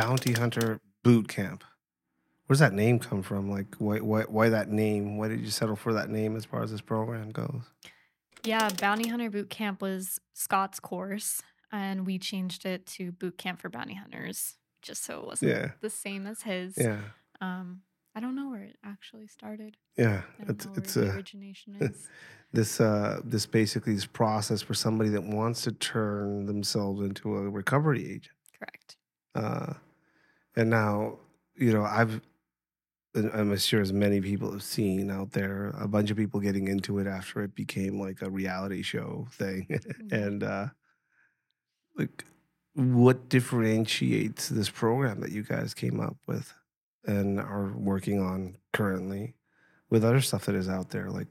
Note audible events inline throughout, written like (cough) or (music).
Bounty Hunter Boot Camp. Where does that name come from? Like, why, why, why that name? Why did you settle for that name as far as this program goes? Yeah, Bounty Hunter Boot Camp was Scott's course, and we changed it to Boot Camp for Bounty Hunters, just so it wasn't Yeah. the same as his. Yeah, Um, I don't know where it actually started. yeah. It's it's the uh, origination (laughs) is. this uh this basically this process for somebody that wants to turn themselves into a recovery agent. Correct. Uh, and now, you know, I've, I'm sure as many people have seen out there, a bunch of people getting into it after it became like a reality show thing. (laughs) Mhm. and, uh, like, what differentiates this program that you guys came up with and are working on currently with other stuff that is out there? Like,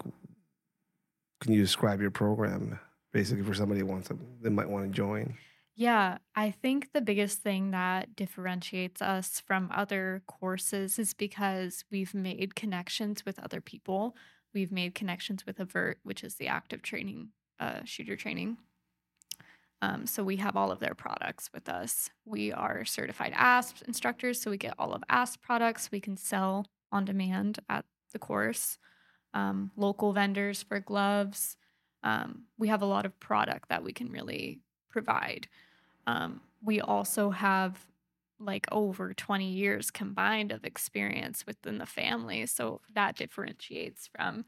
can you describe your program basically for somebody who wants to, that might want to join? Yeah, I think the biggest thing that differentiates us from other courses is because we've made connections with other people. We've made connections with Avert, which is the active training, uh, shooter training. Um, so we have all of their products with us. We are certified ASP instructors, so we get all of ASP products we can sell on demand at the course. Um, local vendors for gloves. Um, we have a lot of product that we can really provide. Um, we also have like over 20 years combined of experience within the family. So that differentiates from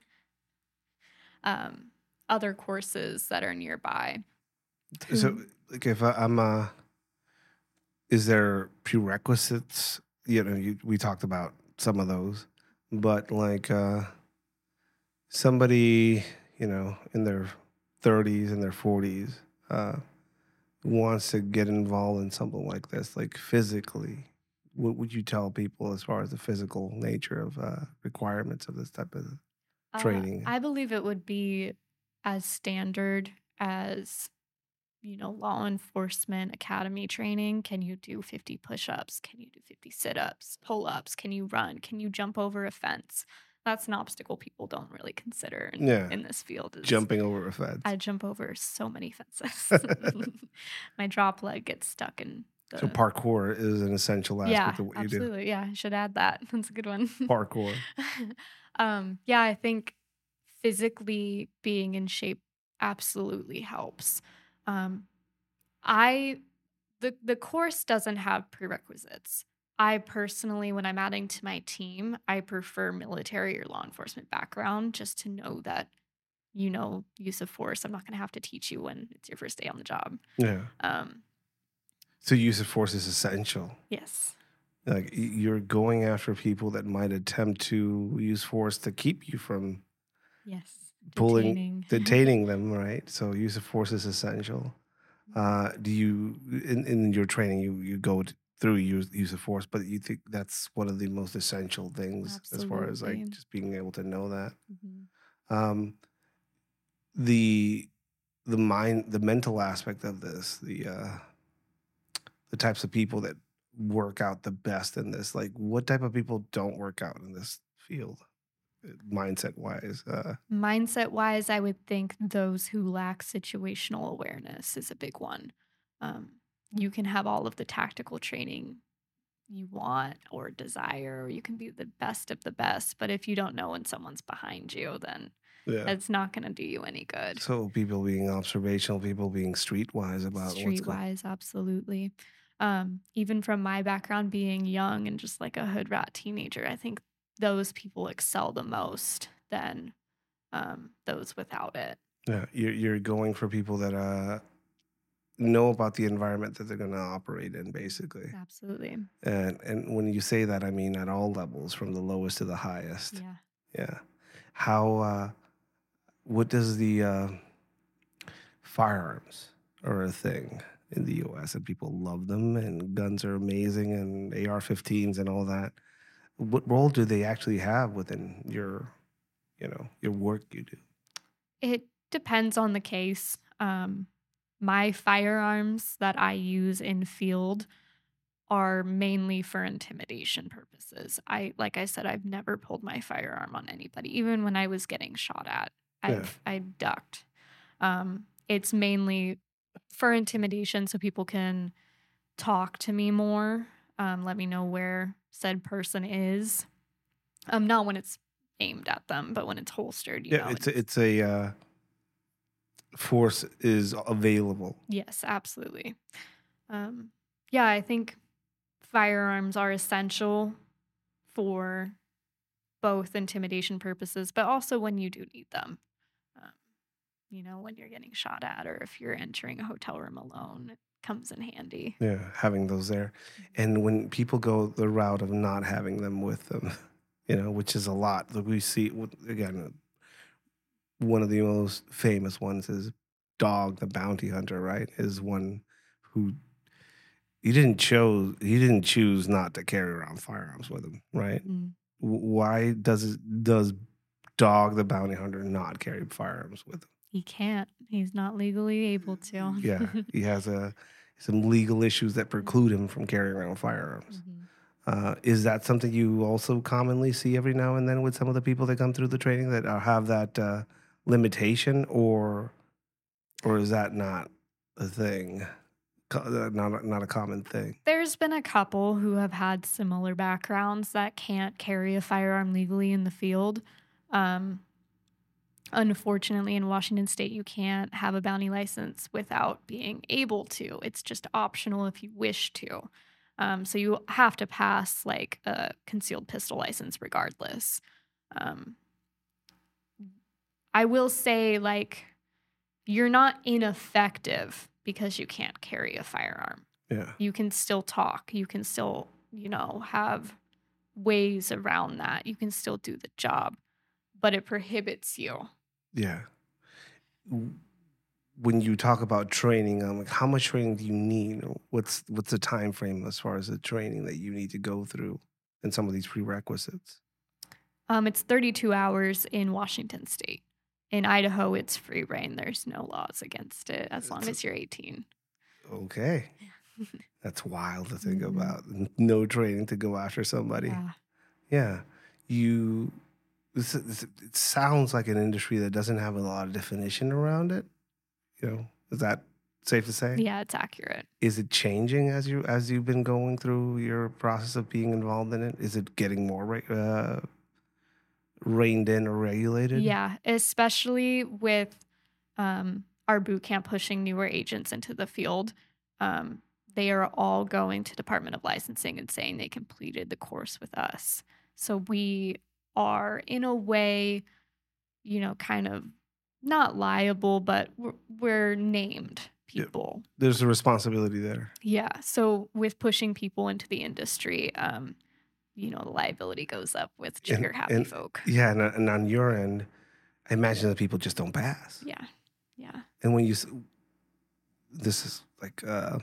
um, other courses that are nearby. So, like, if I, I'm, uh, is there prerequisites? You know, you, we talked about some of those, but like, uh, somebody, you know, in their 30s and their 40s, uh, wants to get involved in something like this, like physically, what would you tell people as far as the physical nature of uh, requirements of this type of? Uh, Training. I believe it would be as standard as you know law enforcement academy training can you do 50 push-ups can you do 50 sit-ups pull-ups can you run can you jump over a fence that's an obstacle people don't really consider in, Yeah. in this field is Jumping over a fence. i jump over so many fences (laughs) (laughs) my drop leg gets stuck in the so parkour is an essential aspect yeah of what you do. absolutely yeah i should add that (laughs) that's a good one Parkour. um, yeah, I think physically being in shape absolutely helps. Um, I the the course doesn't have prerequisites. I personally, when I'm adding to my team, I prefer military or law enforcement background just to know that you know use of force. I'm not going to have to teach you when it's your first day on the job. Yeah. Um, So use of force is essential. yes, Like you're going after people that might attempt to use force to keep you from yes, Pulling- Detaining. (laughs) detaining them, right? So use of force is essential. Uh, do you in, in your training you you go through use use of force, but you think that's one of the most essential things as far as like just being able to know that. Mhm. Um, the the mind the mental aspect of this the uh the types of people that work out the best in this like what type of people don't work out in this field uh, mindset wise uh Mindset wise, I would think those who lack situational awareness is a big one. Um, you can have all of the tactical training you want or desire, or you can be the best of the best. But if you don't know when someone's behind you, then yeah it's not going to do you any good. so people being observational people being streetwise about Streetwise, absolutely. Um, even from my background, being young and just like a hood rat teenager, I think those people excel the most than um, those without it. yeah you're, you're going for people that uh know about the environment that they're going to operate in basically Absolutely. and and when you say that i mean at all levels from the lowest to the highest Yeah. Yeah. How, uh, what does the uh, firearms are a thing in the US and people love them and guns are amazing and AR 15s and all that. What role do they actually have within your, you know, your work you do? It depends on the case. Um, my firearms that I use in field are mainly for intimidation purposes. I like I said, I've never pulled my firearm on anybody, even when I was getting shot at. I've I ducked. Um, it's mainly for intimidation, so people can talk to me more. Um, let me know where said person is. Um, not when it's aimed at them, but when it's holstered. You yeah, know, it's a, it's a uh, force is available. Yes, absolutely. Um, yeah, I think firearms are essential for both intimidation purposes, but also when you do need them. Um, you know, when you're getting shot at or if you're entering a hotel room alone, it comes in handy. Yeah, having those there, and when people go the route of not having them with them, (laughs) you know, which is a lot. That we see again, one of the most famous ones is Dog the Bounty Hunter. Right, is one who he didn't chose he didn't choose not to carry around firearms with him. Right, Mm. W- why does it, does Dog the Bounty Hunter not carry firearms with him? He can't. He's not legally able to. Yeah, (laughs) he has a some legal issues that preclude him from carrying around firearms. Mhm. Uh, is that something you also commonly see every now and then with some of the people that come through the training that are, have that uh, limitation, or or is that not a thing? Uh, Not a- not a common thing. There's been a couple who have had similar backgrounds that can't carry a firearm legally in the field. Um, unfortunately, in Washington state, you can't have a bounty license without being able to. It's just optional if you wish to. Um, so you have to pass like a concealed pistol license regardless. Um, I will say, like, you're not ineffective because you can't carry a firearm Yeah, you can still talk you can still you know have ways around that you can still do the job but it prohibits you yeah. When you talk about training, I'm like how much training do you need? What's what's the time frame as far as the training that you need to go through and some of these prerequisites? um, it's 32 hours in washington state in idaho it's free reign there's no laws against it as long as you're 18 Okay. (laughs) That's wild to think Mhm. about. No training to go after somebody. yeah. Yeah. You, this, this, it sounds like an industry that doesn't have a lot of definition around it. You know, is that safe to say? yeah it's accurate Is it changing as you as you've been going through your process of being involved in it? Is it getting more re- uh, reined in or regulated? yeah especially with um, our boot camp pushing newer agents into the field um, they are all going to department of licensing and saying they completed the course with us so we are in a way you know kind of not liable but we're, we're named people There's a responsibility there. yeah so with pushing people into the industry um, you know the liability goes up with And- trigger happy and- folk Yeah, and, and on your end, I imagine that people just don't pass. yeah yeah And when you, this is like uh,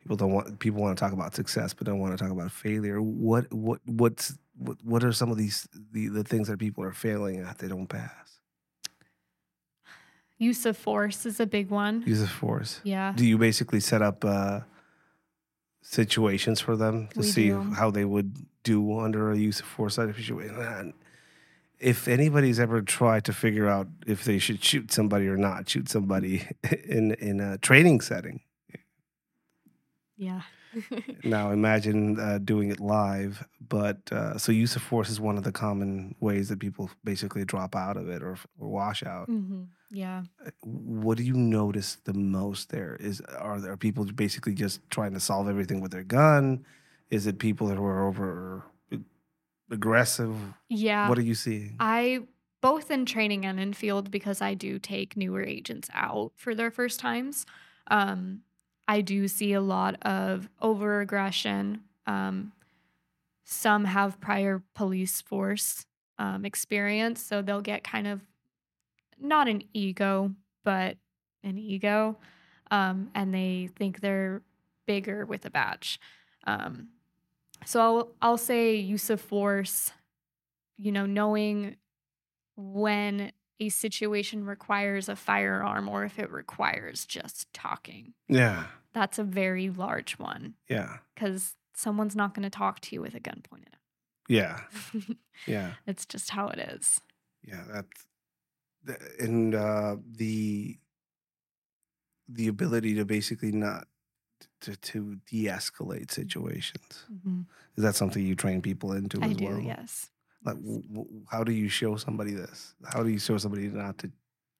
people don't want people want to talk about success, but don't want to talk about failure. What what what's what, what are some of these the, the things that people are failing at? They don't pass. Use of force is a big one. Use of force. Yeah. Do you basically set up uh, situations for them to We see do. how they would do under a use of force situation? If anybody's ever tried to figure out if they should shoot somebody or not shoot somebody (laughs) in in a training setting, Yeah. (laughs) now imagine uh, doing it live. But uh, so use of force is one of the common ways that people basically drop out of it or, or wash out. hmm Yeah. What do you notice the most there? Is are there people basically just trying to solve everything with their gun? Is it people that are over aggressive? Yeah. What are you seeing? I both in training and in field because I do take newer agents out for their first times. Um, I do see a lot of over aggression. Um, some have prior police force um, experience, so they'll get kind of not an ego, but an ego, um, and they think they're bigger with a badge. So I'll I'll say use of force you know, knowing when a situation requires a firearm or if it requires just talking. yeah, That's a very large one yeah, because someone's not going to talk to you with a gun pointed yeah, at them. yeah. Yeah. It's just how it is. Yeah, that's and uh, the the ability to basically not to, to de-escalate situations. Mhm. Is that something you train people into I as do, well? yes. Like, w- w- how do you show somebody this? How do you show somebody not to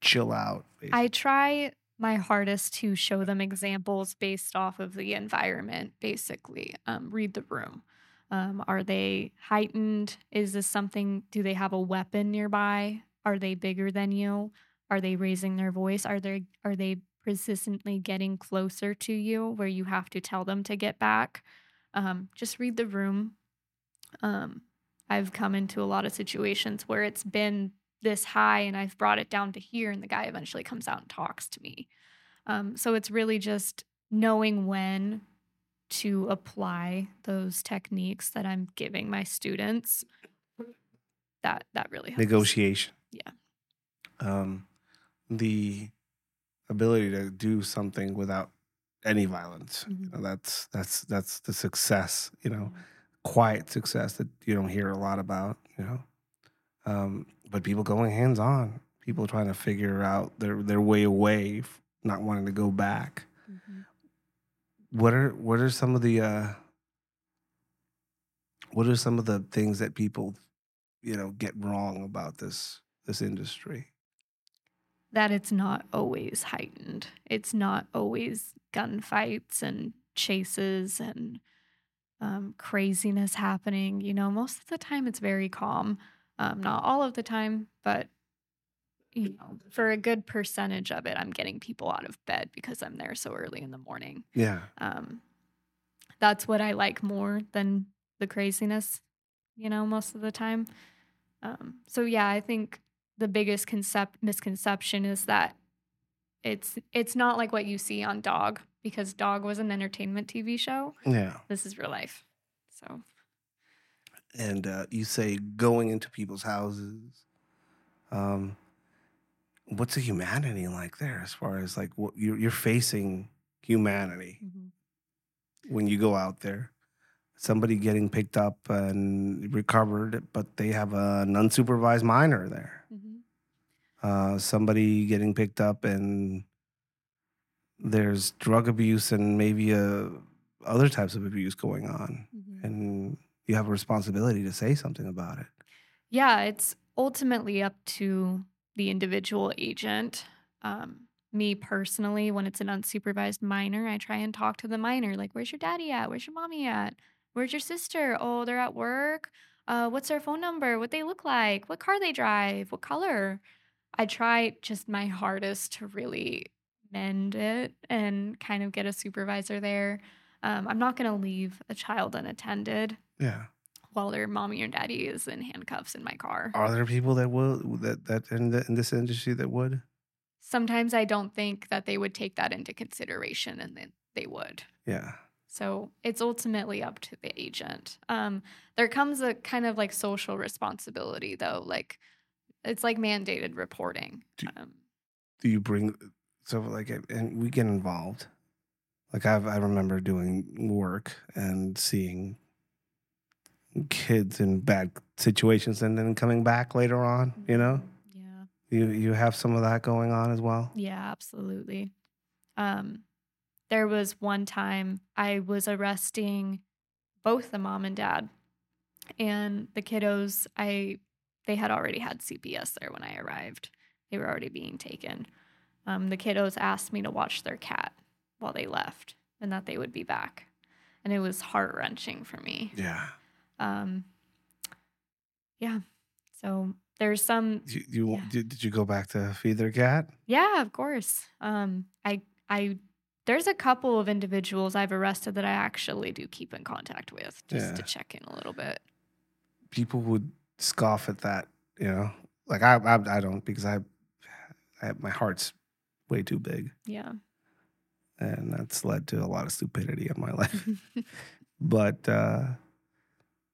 chill out? I try my hardest to show them examples based off of the environment, basically. Um, read the room. Um, are they heightened? Is this something? Do they have a weapon nearby? Are they bigger than you? Are they raising their voice? Are they are they persistently getting closer to you where you have to tell them to get back? Um, just read the room. Um, I've come into a lot of situations where it's been this high and I've brought it down to here, and the guy eventually comes out and talks to me. Um, so it's really just knowing when to apply those techniques that I'm giving my students. That that really helps. negotiation. Yeah. Um, the ability to do something without any violence. You Mhm. know, that's that's that's the success. You know, Mhm. quiet success that you don't hear a lot about. You know, um, but people going hands on. People trying to figure out their their way away, not wanting to go back. Mhm. What are what are some of the uh, what are some of the things that people you know get wrong about this this industry? That it's not always heightened. It's not always gunfights and chases and um, craziness happening. You know, most of the time it's very calm. Um, not all of the time, but you know, for a good percentage of it, I'm getting people out of bed because I'm there so early in the morning. Yeah. Um, that's what I like more than the craziness, you know, most of the time. Um, so yeah, I think the biggest concept misconception is that it's it's not like what you see on Dog because Dog was an entertainment TV show. Yeah. This is real life. So And uh, you say going into people's houses. Um, what's the humanity like there as far as like what you're, you're facing humanity when you go out there? Somebody getting picked up and recovered, but they have an unsupervised minor there. Mhm. Uh, somebody getting picked up and there's drug abuse and maybe uh, other types of abuse going on. Mhm. and you have a responsibility to say something about it. Yeah, it's ultimately up to the individual agent. Um, me personally, when it's an unsupervised minor, I try and talk to the minor, like, "Where's your daddy at? Where's your mommy at? Where's your sister? Oh, they're at work. Uh, what's their phone number? What they look like? What car they drive? What color?" I try just my hardest to really mend it and kind of get a supervisor there. Um, I'm not going to leave a child unattended Yeah. while their mommy or daddy is in handcuffs in my car. Are there people that will that that in the, in this industry that would? Sometimes I don't think that they would take that into consideration and then they would. Yeah. So it's ultimately up to the agent. Um, there comes a kind of like social responsibility though, like it's like mandated reporting. Do- Um, Do you bring so like and we get involved? Like I've I remember doing work and seeing kids in bad situations and then coming back later on. You know, yeah. you you have some of that going on as well. Yeah, absolutely. Um, there was one time I was arresting both the mom and dad, and the kiddos. I they had already had CPS there when I arrived. They were already being taken. Um, the kiddos asked me to watch their cat while they left, and that they would be back, and it was heart wrenching for me. Yeah. Um, yeah, so there's some You, you Yeah. did, did you go back to feed their cat? Yeah, of course. Um, I, I, there's a couple of individuals I've arrested that I actually do keep in contact with just to check in a little bit. people would scoff at that, you know. Like I, I, I don't because I, I, my heart's way too big, Yeah. and that's led to a lot of stupidity in my life. (laughs) but uh,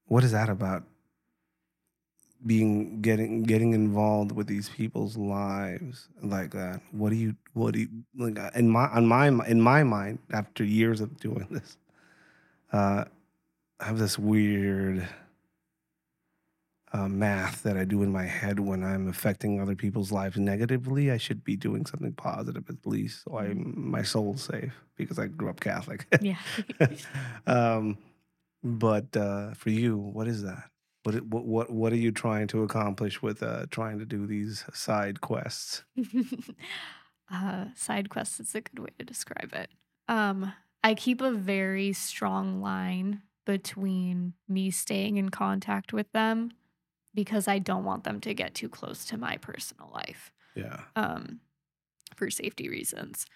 what is that about? Being getting getting involved with these people's lives like that. What do you? What do you like? uh, In my on my in my mind, after years of doing this, uh, I have this weird uh, math that I do in my head when I'm affecting other people's lives negatively, I should be doing something positive at least, so I my soul's safe because I grew up Catholic. (laughs) Yeah. (laughs) um, but uh, for you, what is that? What, what what what are you trying to accomplish with uh, trying to do these side quests? (laughs) uh, side quests is a good way to describe it. Um, I keep a very strong line between me staying in contact with them because I don't want them to get too close to my personal life Yeah, um, for safety reasons.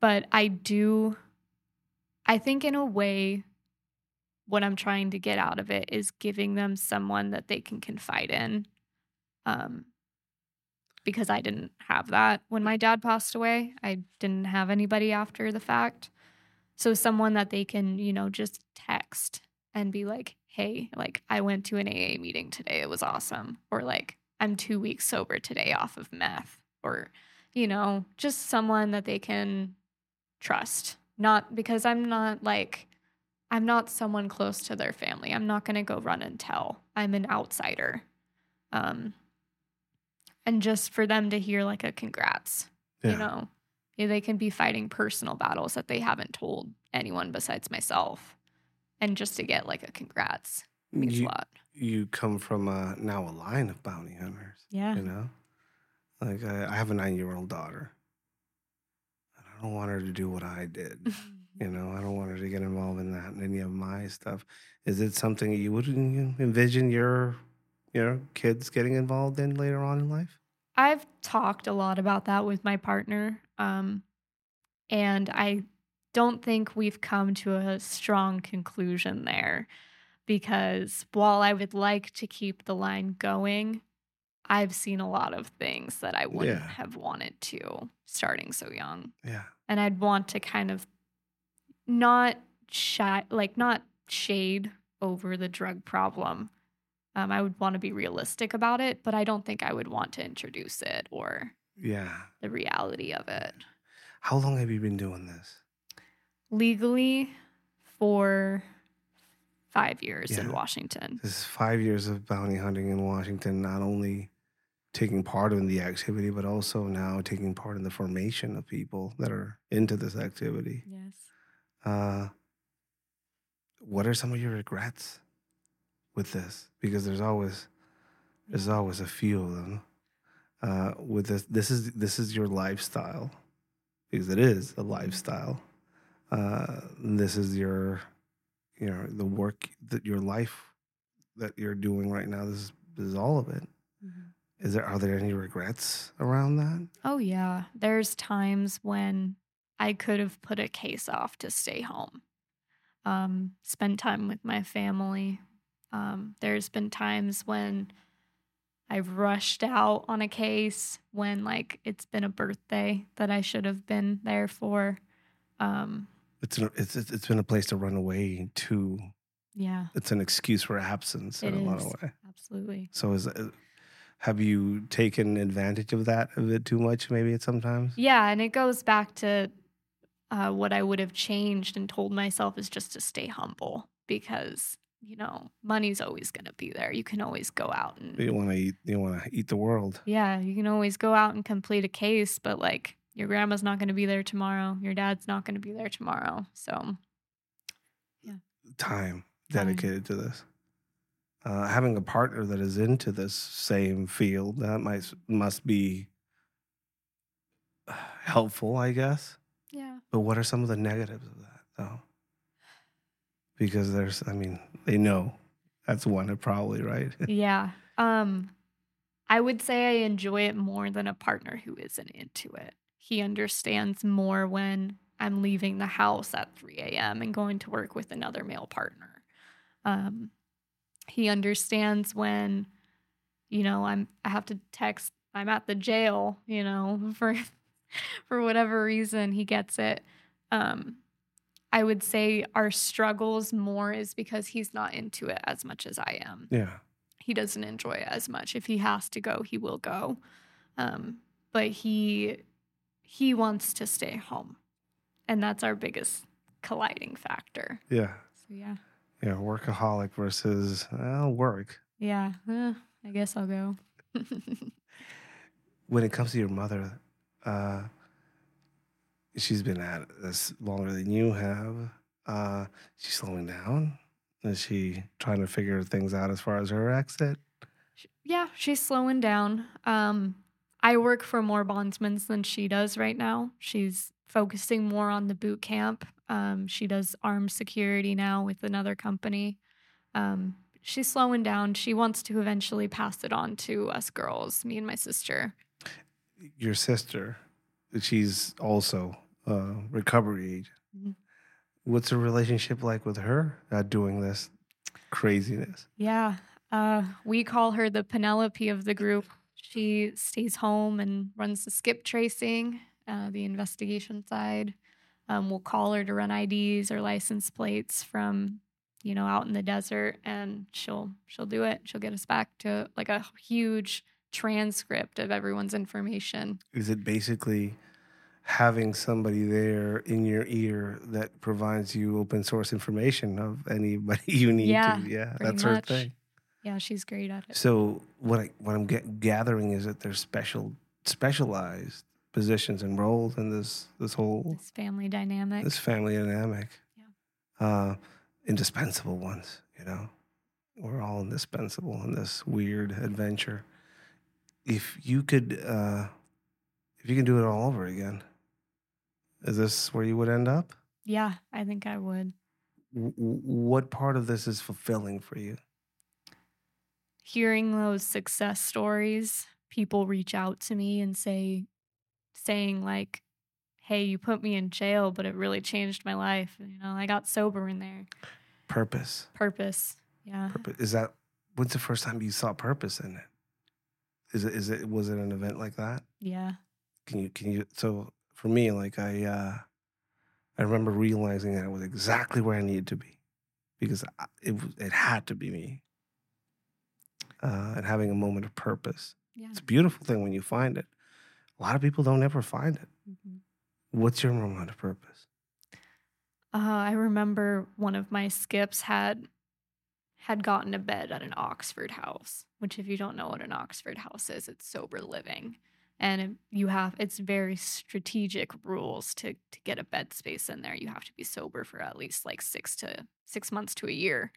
But I do, I think, in a way, what I'm trying to get out of it is giving them someone that they can confide in. Um, because I didn't have that when my dad passed away. I didn't have anybody after the fact. So, someone that they can, you know, just text and be like, hey, like, I went to an AA meeting today. It was awesome. Or like, I'm two weeks sober today off of meth. Or, you know, just someone that they can trust. Not because I'm not like, I'm not someone close to their family. I'm not going to go run and tell. I'm an outsider. Um, and just for them to hear like a congrats, yeah, you know, they can be fighting personal battles that they haven't told anyone besides myself. And just to get like a congrats means you a lot. you come from uh, now a line of bounty hunters. Yeah. You know, like I, I have a nine year old daughter, and I don't want her to do what I did. (laughs) You know, I don't want her to get involved in that and any of my stuff. Is it something you would envision your your kids getting involved in later on in life? I've talked a lot about that with my partner. Um, and I don't think we've come to a strong conclusion there because while I would like to keep the line going, I've seen a lot of things that I wouldn't Yeah. have wanted to starting so young. Yeah, And I'd want to kind of not shy, like not shade over the drug problem. Um, I would want to be realistic about it, but I don't think I would want to introduce it or yeah. the reality of it. How long have you been doing this? Legally, for five years in Washington. This is five years of bounty hunting in Washington. Not only taking part in the activity, but also now taking part in the formation of people that are into this activity. Yes. Uh, what are some of your regrets with this? Because there's always there's always a few of them. Uh, with this, this is this is your lifestyle because it is a lifestyle. Uh, this is your you know the work that your life that you're doing right now. This is, this is all of it. Is there are there any regrets around that? Oh, yeah. There's times when I could have put a case off to stay home, um, spend time with my family. Um, there's been times when I've rushed out on a case when, like, it's been a birthday that I should have been there for. Um, It's an, it's it's been a place to run away to. yeah, It's an excuse for absence in It a lot of ways. absolutely. So is uh, have you taken advantage of that a bit too much? Maybe at sometimes. Yeah, and it goes back to uh, what I would have changed and told myself is just to stay humble because you know money's always going to be there. You can always go out and You want to eat. You want to eat the world. yeah, you can always go out and complete a case, but like your grandma's not going to be there tomorrow. Your dad's not going to be there tomorrow. So yeah. Time. dedicated to this. Uh, having a partner that is into this same field that might must be uh, (sighs) helpful, I guess. yeah, But what are some of the negatives of that, though? Because there's, I mean, they know that's one, probably right. (laughs) yeah. Um, I would say I enjoy it more than a partner who isn't into it. He understands more when I'm leaving the house at 3 a.m. and going to work with another male partner. Um, he understands when, you know, I'm I have to text. I'm at the jail, you know, (laughs) for for whatever reason. He gets it. Um, I would say our struggles more is because he's not into it as much as I am yeah. he doesn't enjoy it as much. If he has to go, he will go. Um, but he he wants to stay home, and that's our biggest colliding factor. Yeah. So yeah, Yeah. Workaholic versus uh, work. yeah, eh, I guess I'll go. (laughs) when it comes to your mother, uh, she's been at this longer than you have. Uh, she's slowing down. Is she trying to figure things out as far as her exit? Sh- Yeah, she's slowing down. Um, I work for more bondsmans than she does right now. She's focusing more on the boot camp. Um, she does armed security now with another company. Um, she's slowing down. She wants to eventually pass it on to us girls, me and my sister. Your sister, she's also uh, recovery agent. Mhm. What's the relationship like with her uh, doing this craziness? Yeah, uh, we call her the Penelope of the group. She stays home and runs the skip tracing, uh, the investigation side. Um, we'll call her to run IDs or license plates from, you know, out in the desert, and she'll she'll do it. She'll get us back to like a huge transcript of everyone's information. Is it basically having somebody there in your ear that provides you open source information of anybody (laughs) you need Yeah, to? Yeah, pretty that's her thing. Yeah, she's great at it. So what I what I'm get, gathering is that there's special specialized positions and roles in this this whole This family dynamic. this family dynamic. Yeah. Uh, indispensable ones, you know. We're all indispensable in this weird adventure. If you could, uh, if you can do it all over again, is this where you would end up? yeah, I think I would. W- what part of this is fulfilling for you? Hearing those success stories, people reach out to me and say, saying like, "Hey, you put me in jail, but it really changed my life." You know, I got sober in there. Purpose. Purpose. Yeah. Purpose. Is that when's the first time you saw purpose in it? Is it is it was it an event like that? Yeah. Can you can you so for me like I uh I remember realizing that I was exactly where I needed to be because it was- it had to be me. Uh, and having a moment of purpose. Yeah. It's a beautiful thing when you find it. A lot of people don't ever find it. Mhm. What's your moment of purpose? Uh, I remember one of my skips had had gotten a bed at an Oxford house, which if you don't know what an Oxford house is, it's sober living. And it- you have it's very strategic rules to to get a bed space in there. You have to be sober for at least like 6 to 6 months to a year.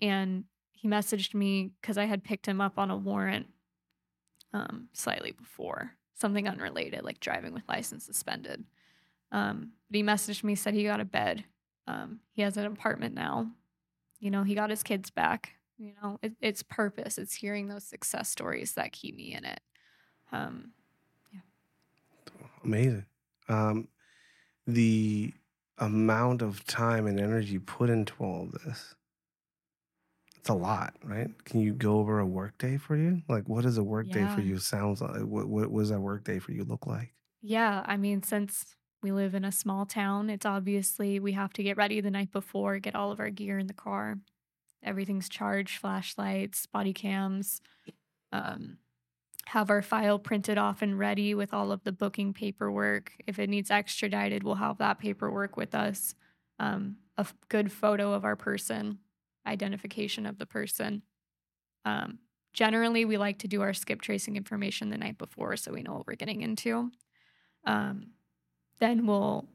And he messaged me cuz I had picked him up on a warrant um slightly before, something unrelated like driving with license suspended. Um, but he messaged me, said he got a bed. Um, he has an apartment now. You know, he got his kids back. You know, it, it's purpose. It's hearing those success stories that keep me in it. Um, Amazing. Um, the amount of time and energy put into all this. It's a lot, right? Can you go over a work day for you? Like, what does a work day for you sounds like? What, what, what does that work day for you look like? yeah, I mean, since we live in a small town, it's obviously we have to get ready the night before, get all of our gear in the car. Everything's charged, flashlights, body cams. Um, have our file printed off and ready with all of the booking paperwork. If it needs extradited, we'll have that paperwork with us. Um, a f- good photo of our person, identification of the person. Um, generally, we like to do our skip tracing information the night before so we know what we're getting into. Um, then we'll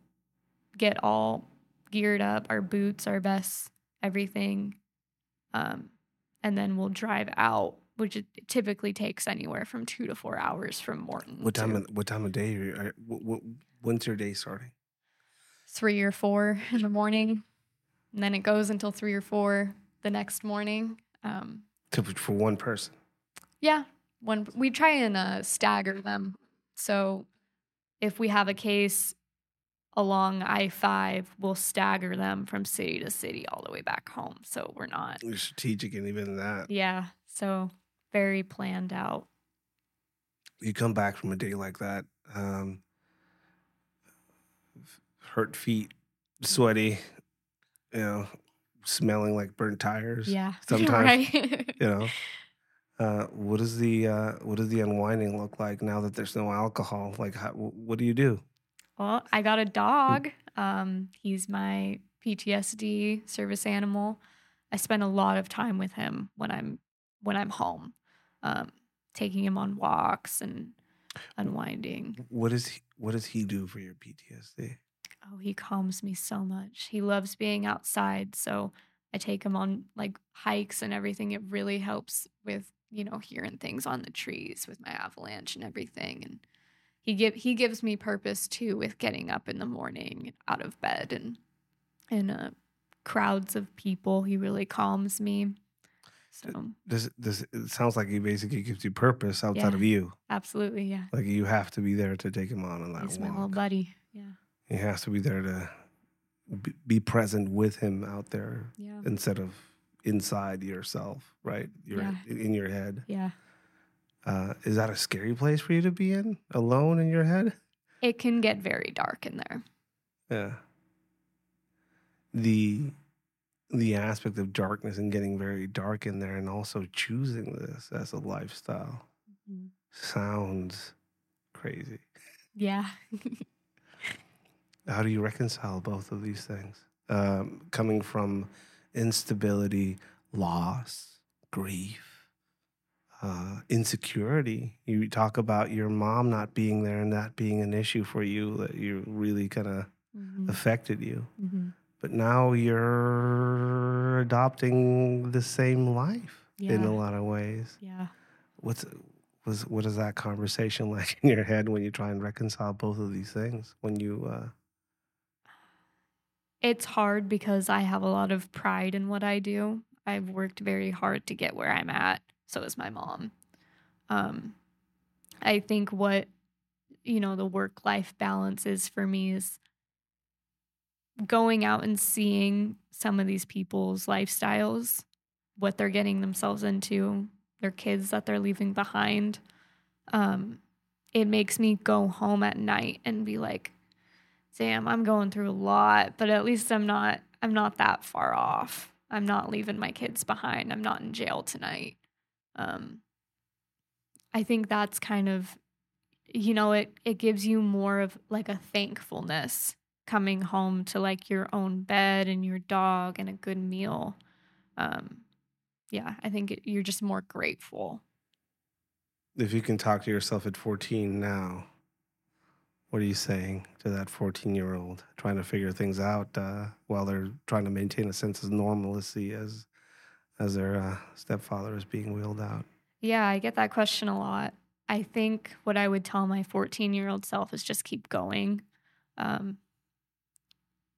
get all geared up our boots, our vests, everything. Um, and then we'll drive out, which it typically takes anywhere from two to four hours from Morton. What time? to Of, what time of day? Are you, are, what, what, when's your day starting? three or four in the morning. And then it goes until three or four the next morning. Um, To, for one person. Yeah, when we try and uh, stagger them. So if we have a case along I five, we'll stagger them from city to city all the way back home. So we're not. You're strategic and even that. Yeah. So very planned out. You come back from a day like that, um, hurt feet, sweaty, you know, smelling like burnt tires. Yeah. (laughs) sometimes, right. You know, uh, what does the uh, what does the unwinding look like now that there's no alcohol? Like, how, what do you do? well, I got a dog. Um, he's my PTSD service animal. I spend a lot of time with him when I'm when I'm home. um, taking him on walks and unwinding. What does he, what does he do for your PTSD? Oh, he calms me so much. He loves being outside, so I take him on like hikes and everything. It really helps with you know hearing things on the trees with my avalanche and everything. And he give he gives me purpose too with getting up in the morning out of bed and and uh, crowds of people. He really calms me. So Does does it sounds like he basically gives you purpose outside yeah, of you? absolutely, yeah. Like you have to be there to take him on on that He's my little buddy. He has to be there to be, present with him out there yeah, instead of inside yourself, right? You're yeah, in your head. yeah. Uh, is that a scary place for you to be in, alone in your head? It can get very dark in there. Yeah. The the aspect of darkness and getting very dark in there, and also choosing this as a lifestyle Mhm. sounds crazy. Yeah. (laughs) How do you reconcile both of these things? Um, coming from instability, loss, grief, uh, insecurity. You talk about your mom not being there and that being an issue for you that you really kind of hmm affected you. hmm But now you're adopting the same life in a lot of ways. Yeah. What's was what is that conversation (laughs) like in your head when you try and reconcile both of these things? When you uh, It's hard because I have a lot of pride in what I do. I've worked very hard to get where I'm at. So is my mom. Um, I think what, you know, the work life balance is for me is going out and seeing some of these people's lifestyles, what they're getting themselves into, their kids that they're leaving behind. Um, it makes me go home at night and be like, damn, I'm going through a lot, but at least I'm not I'm not that far off. I'm not leaving my kids behind. I'm not in jail tonight. Um I think that's kind of you know, it it gives you more of like a thankfulness coming home to like your own bed and your dog and a good meal. Um yeah, I think you're just more grateful. if you can talk to yourself at 14 now, what are you saying to that 14 year old trying to figure things out uh, while they're trying to maintain a sense of normalcy as as their uh, stepfather is being wheeled out? Yeah, I get that question a lot. I think what I would tell my 14 year old self is just keep going. Um,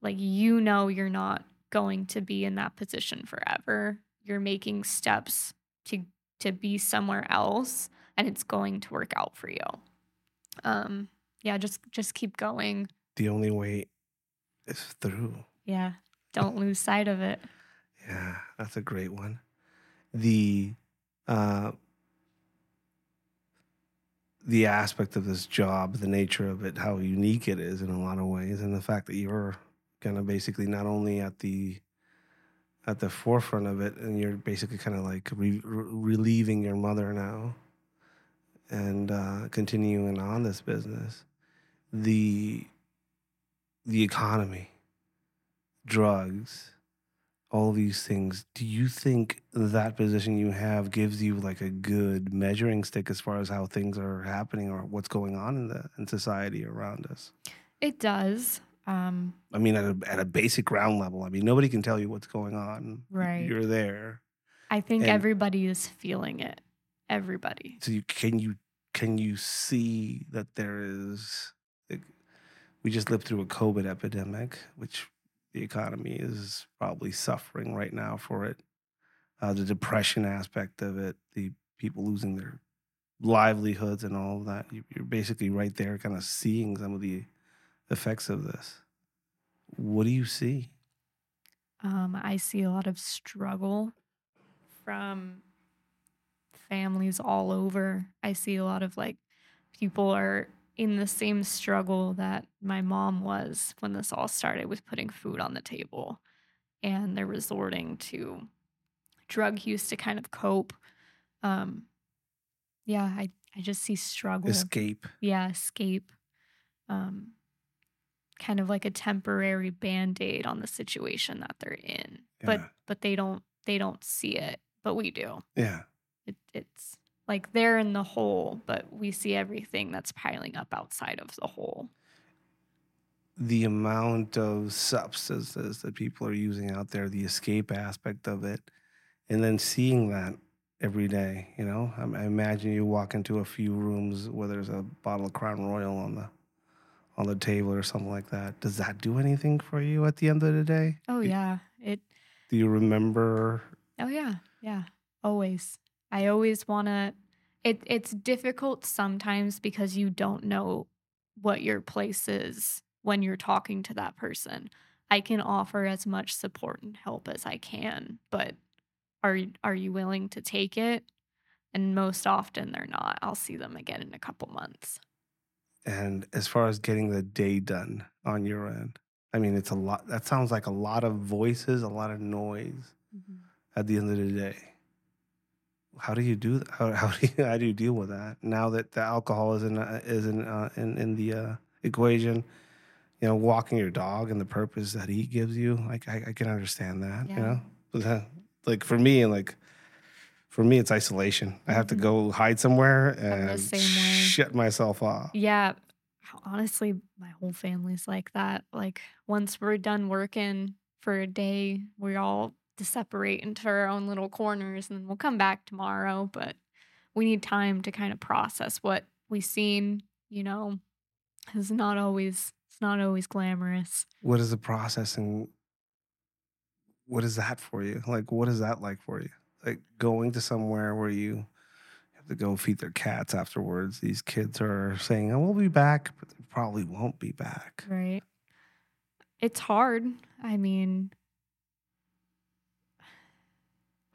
like, you know, you're not going to be in that position forever. You're making steps to to be somewhere else, and it's going to work out for you. Um, yeah, just just keep going. The only way is through. Yeah, don't lose sight of it. Yeah, that's a great one. The uh, the aspect of this job, the nature of it, how unique it is in a lot of ways, and the fact that you're kind of basically not only at the at the forefront of it, and you're basically kind of like re- re- relieving your mother now, and uh, continuing on this business. The the economy, drugs, all these things. Do you think that position you have gives you like a good measuring stick as far as how things are happening or what's going on in the in society around us? It does. Um, I mean, at a at a basic ground level. I mean, nobody can tell you what's going on. Right. You're there, I think and everybody is feeling it. Everybody. so you can you can you see that there is. We just lived through a COVID epidemic, which the economy is probably suffering right now for it. Uh, the depression aspect of it, the people losing their livelihoods and all of that. You, you're basically right there, kind of seeing some of the effects of this. What do you see? Um, I see a lot of struggle from families all over. I see a lot of like people are in the same struggle that my mom was when this all started with putting food on the table. And they're resorting to drug use to kind of cope. Um, yeah, I, I just see struggle. Escape. yeah, escape. Um, kind of like a temporary band-aid on the situation that they're in. But but they don't they don't see it, but we do. Yeah. It, it's like they're in the hole, but we see everything that's piling up outside of the hole. The amount of substances that people are using out there, the escape aspect of it, and then seeing that every day, you know, I, I imagine you walk into a few rooms where there's a bottle of Crown Royal on the on the table or something like that. Does that do anything for you at the end of the day? Oh Do, yeah, it do you remember? Oh yeah, yeah. Always. I always want to it it's difficult sometimes because you don't know what your place is when you're talking to that person. I can offer as much support and help as I can, but are are you willing to take it? And most often they're not. I'll see them again in a couple months. And as far as getting the day done on your end, I mean, it's a lot. That sounds like a lot of voices, a lot of noise Mhm. at the end of the day. How do you do that? How, (laughs) how do you how do you deal with that now that the alcohol is in uh, is in uh, in, in the uh, equation? You know, walking your dog and the purpose that he gives you, like I, I can understand that. You know, But, like for me, and like for me, it's isolation. I have to Mhm. go hide somewhere and shut myself off. Yeah, honestly, my whole family's like that. Like once we're done working for a day, we all just separate into our own little corners and we'll come back tomorrow. But we need time to kind of process what we've seen, you know. It's not always it's not always glamorous. What is the processing? What is that for you? Like, what is that like for you? Like going to somewhere where you have to go feed their cats afterwards. These kids are saying, "Oh, we'll be back," but they probably won't be back. Right. It's hard. I mean,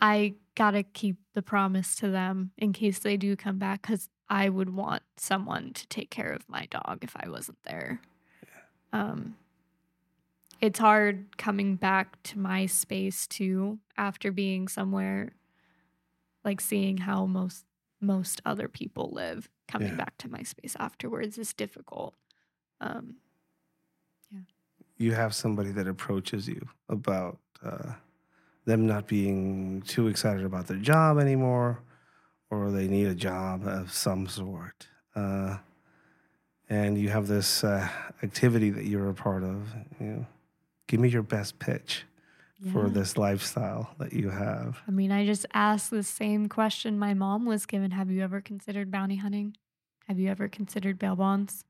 I gotta keep the promise to them in case they do come back because I would want someone to take care of my dog if I wasn't there. Um, it's hard coming back to my space too after being somewhere like seeing how most most other people live coming Yeah. back to my space afterwards is difficult um yeah You have somebody that approaches you about uh, them not being too excited about their job anymore, or they need a job of some sort. Uh, and you have this uh, activity that you're a part of. You know, give me your best pitch for this lifestyle that you have. I mean, I just asked the same question my mom was given. Have you ever considered bounty hunting? Have you ever considered bail bonds?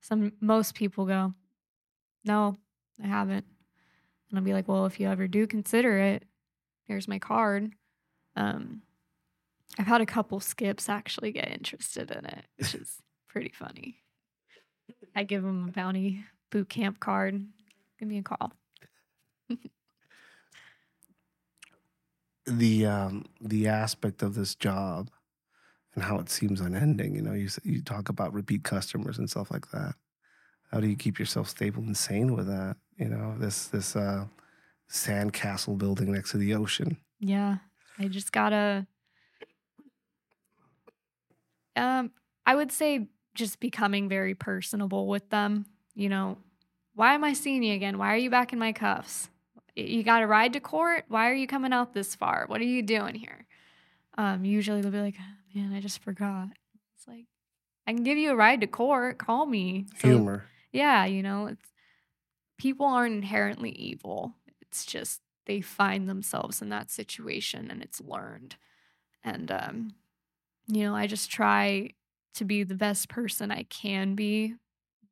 Some most people go, No, I haven't. And I'll be like, Well, if you ever do consider it, here's my card. Um, I've had a couple skips actually get interested in it, which is (laughs) pretty funny. I give them a bounty boot camp card. Give me a call. The um, the aspect of this job and how it seems unending. You know, you you talk about repeat customers and stuff like that. How do you keep yourself stable and sane with that? You know, this this uh, sandcastle building next to the ocean. Yeah, I just gotta. Um, I would say just becoming very personable with them. You know, why am I seeing you again? Why are you back in my cuffs? You got to ride to court. Why are you coming out this far? What are you doing here? Um, usually they'll be like, "Oh, "Man, I just forgot." It's like, I can give you a ride to court. Call me. So, Humor. yeah, you know, it's people aren't inherently evil. It's just they find themselves in that situation and it's learned. And um, you know, I just try to be the best person I can be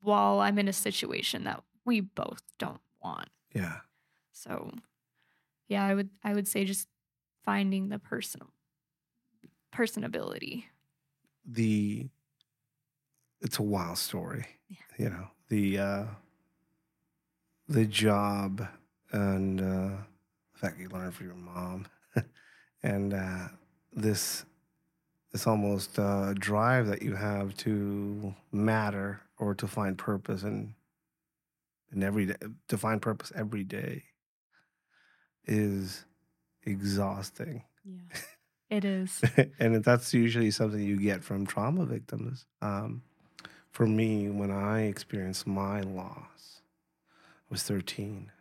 while I'm in a situation that we both don't want. Yeah. So yeah, I would I would say just finding the personal personability. The it's a wild story. Yeah. You know, the uh, the job and uh, the fact you learn from your mom, (laughs) and uh, this this almost uh, drive that you have to matter or to find purpose and in every day to find purpose every day is exhausting Yeah. It is. (laughs) and that's usually something you get from trauma victims. Um, for me, when I experienced my loss, I was 13.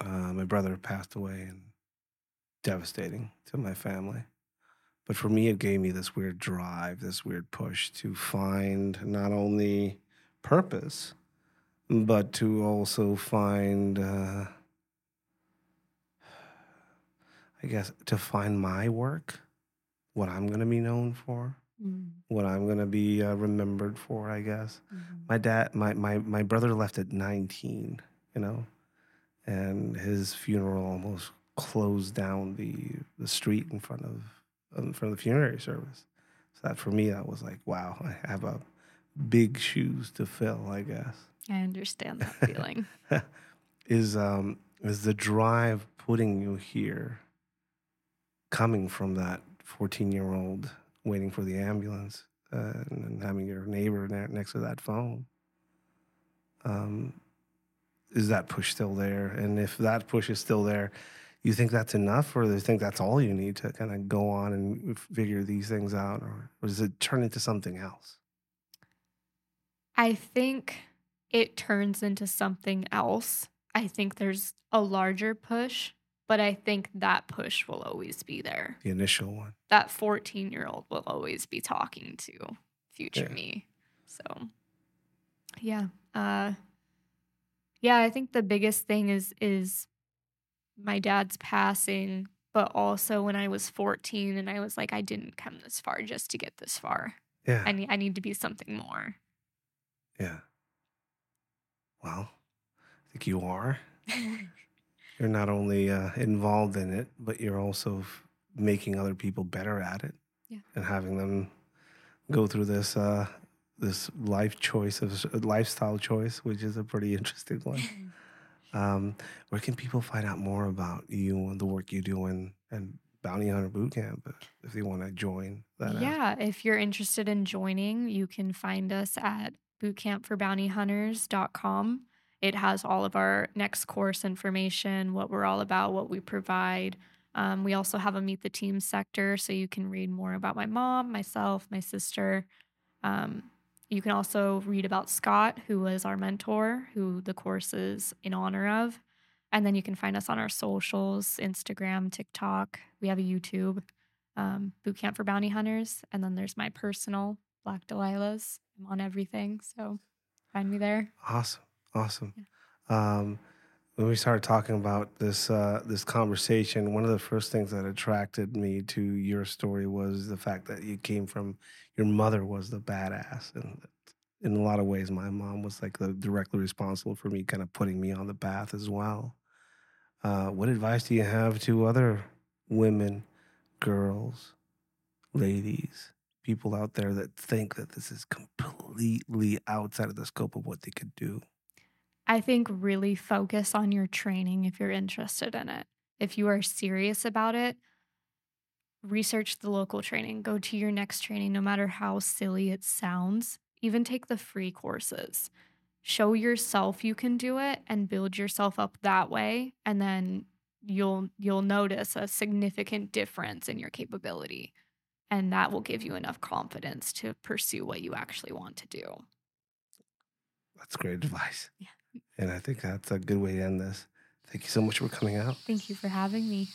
Uh, my brother passed away and devastating to my family. But for me, it gave me this weird drive, this weird push to find not only purpose, but to also find, uh, I guess, to find my work, what I'm going to be known for, Mm, what I'm going to be uh, remembered for, I guess. mhm. My dad, my, my, my brother left at 19, you know, and his funeral almost closed down the, the street in front of, in front of the funerary service. So that for me, that was like, wow, I have a big shoes to fill, I guess. I understand that (laughs) feeling. is um is the drive putting you here coming from that 14 year old waiting for the ambulance uh, and, and having your neighbor next to that phone um is that push still there and if that push is still there you think that's enough or do you think that's all you need to kind of go on and figure these things out or, or does it turn into something else I think it turns into something else. I think there's a larger push, but I think that push will always be there. the initial one That 14 year old will always be talking to future Yeah. me. So, yeah. Uh, yeah, I think the biggest thing is is my dad's passing, but also when I was 14 and I was like, I didn't come this far just to get this far. yeah I need I need to be something more. yeah well i think you are (laughs) you're not only uh, involved in it, but you're also f- making other people better at it, Yeah. and having them go through this uh, this life choice of lifestyle choice, which is a pretty interesting one. (laughs) Um, where can people find out more about you and the work you do in and Bounty Hunter Boot Camp if, they want to join that? Yeah, if you're interested in joining, you can find us at bootcampforbountyhunters.com. It has all of our next course information, what we're all about, what we provide. Um, we also have a meet the team sector, so you can read more about my mom, myself, my sister. Um, you can also read about Scott, who was our mentor, who the course is in honor of. And then you can find us on our socials Instagram, TikTok. We have a YouTube um, Boot Camp for Bounty Hunters. And then there's my personal Black Delilah's. I'm on everything. So find me there. Awesome, awesome. Um, when we started talking about this uh, this conversation, one of the first things that attracted me to your story was the fact that you came from your mother was the badass, and in a lot of ways, my mom was like the directly responsible for me kind of putting me on the path as well. Uh, what advice do you have to other women, girls, ladies, people out there that think that this is completely outside of the scope of what they could do? I think really focus on your training if you're interested in it. If you are serious about it, research the local training. Go to your next training, no matter how silly it sounds. Even take the free courses. Show yourself you can do it and build yourself up that way. And then you'll you'll notice a significant difference in your capability. And that will give you enough confidence to pursue what you actually want to do. That's great advice. Yeah. And I think that's a good way to end this. Thank you so much for coming out. Thank you for having me.